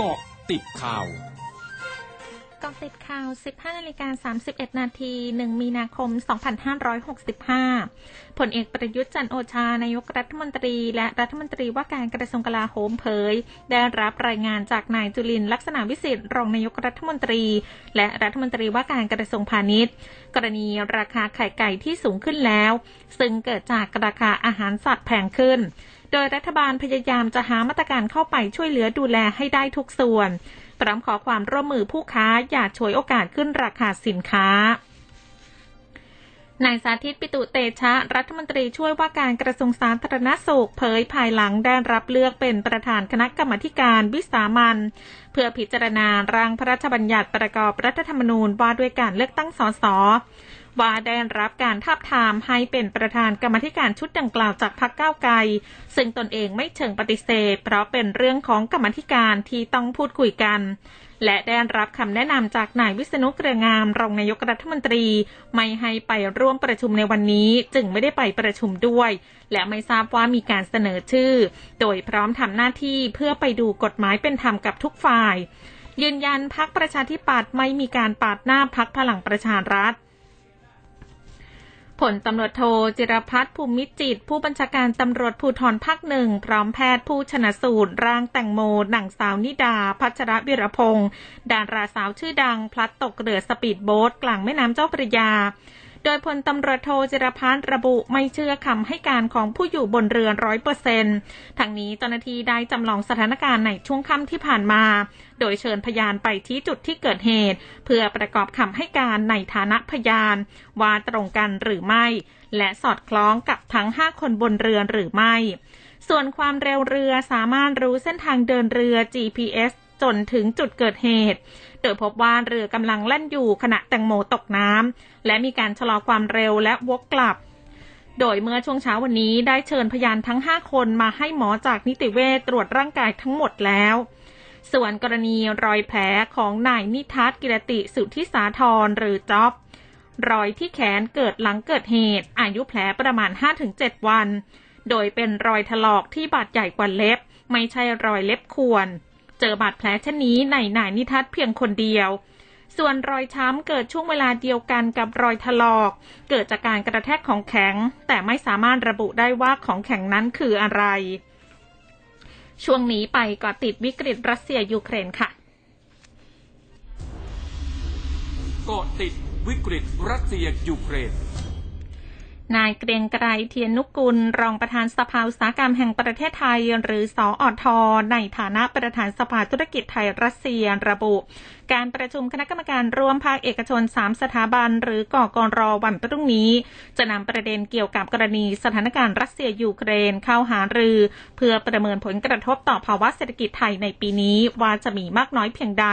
เกาะติดข่าวกองติดข่าว 15นาฬิกา31 นาที 1 มีนาคม 2565 ผลเอกประยุทธ์จันโอชานายกรัฐมนตรี และรัฐมนตรีว่าการกระทรวงกลาโหมเผย ได้รับรายงานจากนายจุลินลักษณะวิสิทธิ์รองนายกรัฐมนตรี และรัฐมนตรีว่าการกระทรวงพาณิชย์ กรณีราคาไข่ไก่ที่สูงขึ้นแล้ว ซึ่งเกิดจากราคาอาหารสัตว์แพงขึ้น โดยรัฐบาลพยายามจะหามาตรการเข้าไปช่วยเหลือดูแลให้ได้ทุกส่วนพร้อมขอความร่วมมือผู้ค้าอย่าฉวยโอกาสขึ้นราคาสินค้านายสาธิตปิตุเตชะ รัฐมนตรีช่วยว่าการกระทรวงสาธารณสุขเผยภายหลังได้รับเลือกเป็นประธานคณะกรรมการวิสามันเพื่อพิจารณาร่างพระราชบัญญัติประกอบรัฐธรรมนูญว่าด้วยการเลือกตั้งสส ว่าได้รับการทาบทามให้เป็นประธานกรรมธิการชุดดังกล่าวจากพรรคก้าวไกล ซึ่งตนเองไม่เชิงปฏิเสธ เพราะเป็นเรื่องของกรรมธิการที่ต้องพูดคุยกัน และได้รับคำแนะนำจากนายวิษณุเกรืองามรองนายกรัฐมนตรี ไม่ให้ไปร่วมประชุมในวันนี้ จึงไม่ได้ไปประชุมด้วย และไม่ทราบว่ามีการเสนอชื่อ โดยพร้อมทำหน้าที่เพื่อไปดูกฎหมายเป็นธรรมกับทุกฝ่ายยืนยันพักประชาธิปัตย์ไม่มีการปาดหน้าพักพลังประชารัฐ พลตำรวจโทจิรพัฒน์ภูมิจิต ผู้บัญชาการตำรวจภูธรภาคหนึ่งพร้อมแพทย์ผู้ชันสูตร ร่างแตงโมนางสาวนิดา พัชรวีระพงษ์ดาราสาวชื่อดัง พลัดตกเรือสปีดโบ๊ทกลางแม่น้ำเจ้าพระยา โดยพลตำรวจโทจิรพัฒน์ระบุไม่เชื่อคำให้การของผู้อยู่บนเรือร้อยเปอร์เซ็นต์ทางนี้เจ้าหน้าที่ได้จำลองสถานการณ์ในช่วงค่ำที่ผ่านมา โดยเชิญพยานไปที่จุดที่เกิดเหตุ เพื่อประกอบคำให้การในฐานะพยาน ว่าตรงกันหรือไม่ และสอดคล้องกับทั้ง 5 คนบนเรือหรือไม่ ส่วนความเร็วเรือสามารถรู้เส้นทางเดินเรือ GPS จนถึงจุดเกิดเหตุ โดยพบว่าเรือกำลังแล่นอยู่ขณะแตงโมตกน้ำและมีการชะลอความเร็วและวกกลับ โดยเมื่อช่วงเช้าวันนี้ได้เชิญพยานทั้ง 5 คนมาให้หมอจากนิติเวชตรวจร่างกายทั้งหมดแล้วส่วนกรณีรอยแผลของนายนิทัศกิรติสุทธิสาธรหรือจ๊อบ รอยที่แขนเกิดหลังเกิดเหตุ อายุแผลประมาณ 5-7 วัน โดยเป็นรอยถลอกที่บาดใหญ่กว่าเล็บ ไม่ใช่รอยเล็บข่วน เจอบาดแผลเช่นนี้ในนายนิทัศน์เพียงคนเดียว ส่วนรอยช้ำเกิดช่วงเวลาเดียวกันกับรอยถลอก เกิดจากการกระแทกของแข็ง แต่ไม่สามารถระบุได้ว่าของแข็งนั้นคืออะไร ช่วงนี้ไปเกาะติดวิกฤตรัสเซียยูเครนค่ะเกาะติดวิกฤตรัสเซียยูเครน นายเกรียงไกรเธียรนุกุล รองประธานสภาอุตสาหกรรมแห่งประเทศไทย หรือสอทในฐานะประธานสภาธุรกิจไทยรัสเซียระบุ การประชุมคณะกรรมการร่วมภาคเอกชน 3 สถาบัน หรือกกร.วันพรุ่งนี้ จะนำประเด็นเกี่ยวกับกรณีสถานการณ์รัสเซียยูเครนเข้าหารือ เพื่อประเมินผลกระทบต่อภาวะเศรษฐกิจไทยในปีนี้ว่าจะมีมากน้อยเพียงใด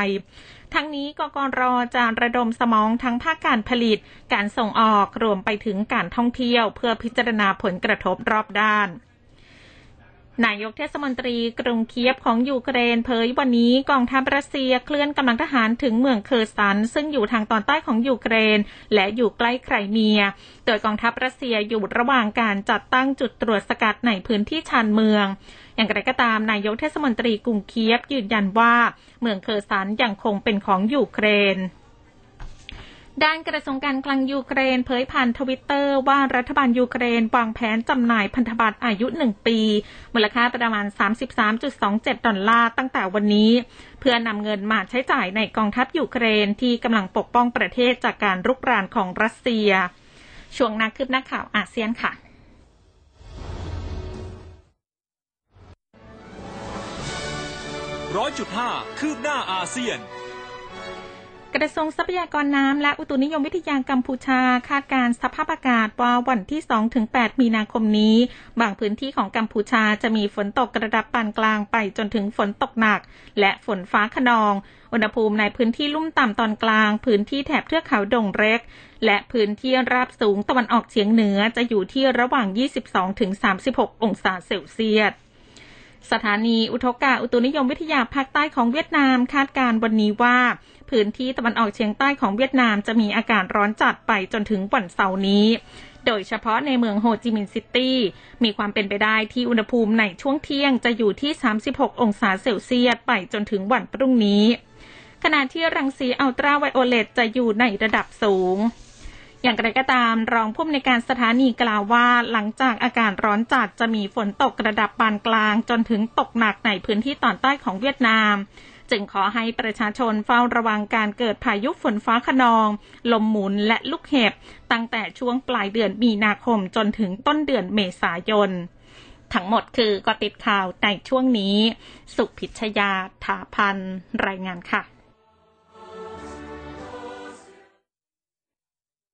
ทั้งนี้กกรจะระดมสมองทั้งภาคการผลิต การส่งออกรวมไปถึงการท่องเที่ยว เพื่อพิจารณาผลกระทบรอบด้าน นายกเทศมนตรีกรุงเคียฟของยูเครนเผยวันนี้กองทัพรัสเซียเคลื่อนกำลังทหารถึงเมืองเคอร์ซัน ซึ่งอยู่ทางตอนใต้ของยูเครน และอยู่ใกล้ไครเมีย โดยกองทัพรัสเซียอยู่ระหว่างการจัดตั้งจุดตรวจสกัดในพื้นที่ชานเมือง อย่างไรก็ตามนายกเทศมนตรีกรุงเคียฟยืนยันว่า เมืองเคอร์ซันยังคงเป็นของยูเครน ด้านกระทรวงการคลังยูเครนเผยผ่านทวิตเตอร์ว่ารัฐบาลยูเครนวางแผนจำหน่ายพันธบัตรอายุ 1 ปี มูลค่าประมาณ 33.27 ดอลลาร์ตั้งแต่วันนี้ เพื่อนำเงินมาใช้จ่ายในกองทัพยูเครนที่กำลังปกป้องประเทศจากการรุกรานของรัสเซีย ช่วงนักคืบหน้าข่าวอาเซียนค่ะร้อยจุดห้าคืบหน้าอาเซียน กระทรวงทรัพยากรน้ำและอุตุนิยมวิทยากัมพูชา คาดการสภาพอากาศว่าวันที่ 2-8 มีนาคมนี้ บางพื้นที่ของกัมพูชาจะมีฝนตกระดับปานกลางไปจนถึงฝนตกหนัก และฝนฟ้าขนอง อุณหภูมิในพื้นที่ลุ่มต่ำตอนกลาง พื้นที่แถบเทือกเขาดงเร็ก และพื้นที่ราบสูงตะวันออกเฉียงเหนือจะอยู่ที่ระหว่าง 22-36 องศาเซลเซียส สถานีอุทกอุตุนิยมวิทยาภาคใต้ของเวียดนามคาดการณ์วันนี้ว่า พื้นที่ตะวันออกเฉียงใต้ของเวียดนามจะมีอากาศร้อนจัดไปจนถึงวันเสาร์นี้ โดยเฉพาะในเมืองโฮจิมินห์ซิตี้ มีความเป็นไปได้ที่อุณหภูมิในช่วงเที่ยงจะอยู่ที่ 36 องศาเซลเซียสไปจนถึงวันพรุ่งนี้ ขณะที่รังสีอัลตราไวโอเลตจะอยู่ในระดับสูง อย่างไรก็ตามรองผู้อำนวยการสถานีกล่าวว่าหลังจากอากาศร้อนจัดจะมีฝนตกระดับปานกลาง จนถึงตกหนักในพื้นที่ตอนใต้ของเวียดนาม จึงขอให้ประชาชนเฝ้าระวังการเกิดพายุฝนฟ้าขนอง ลมหมุนและลูกเห็บ ตั้งแต่ช่วงปลายเดือนมีนาคมจนถึงต้นเดือนเมษายน ทั้งหมดคือกติดข่าวในช่วงนี้ สุพิชยาถาพันรายงานค่ะ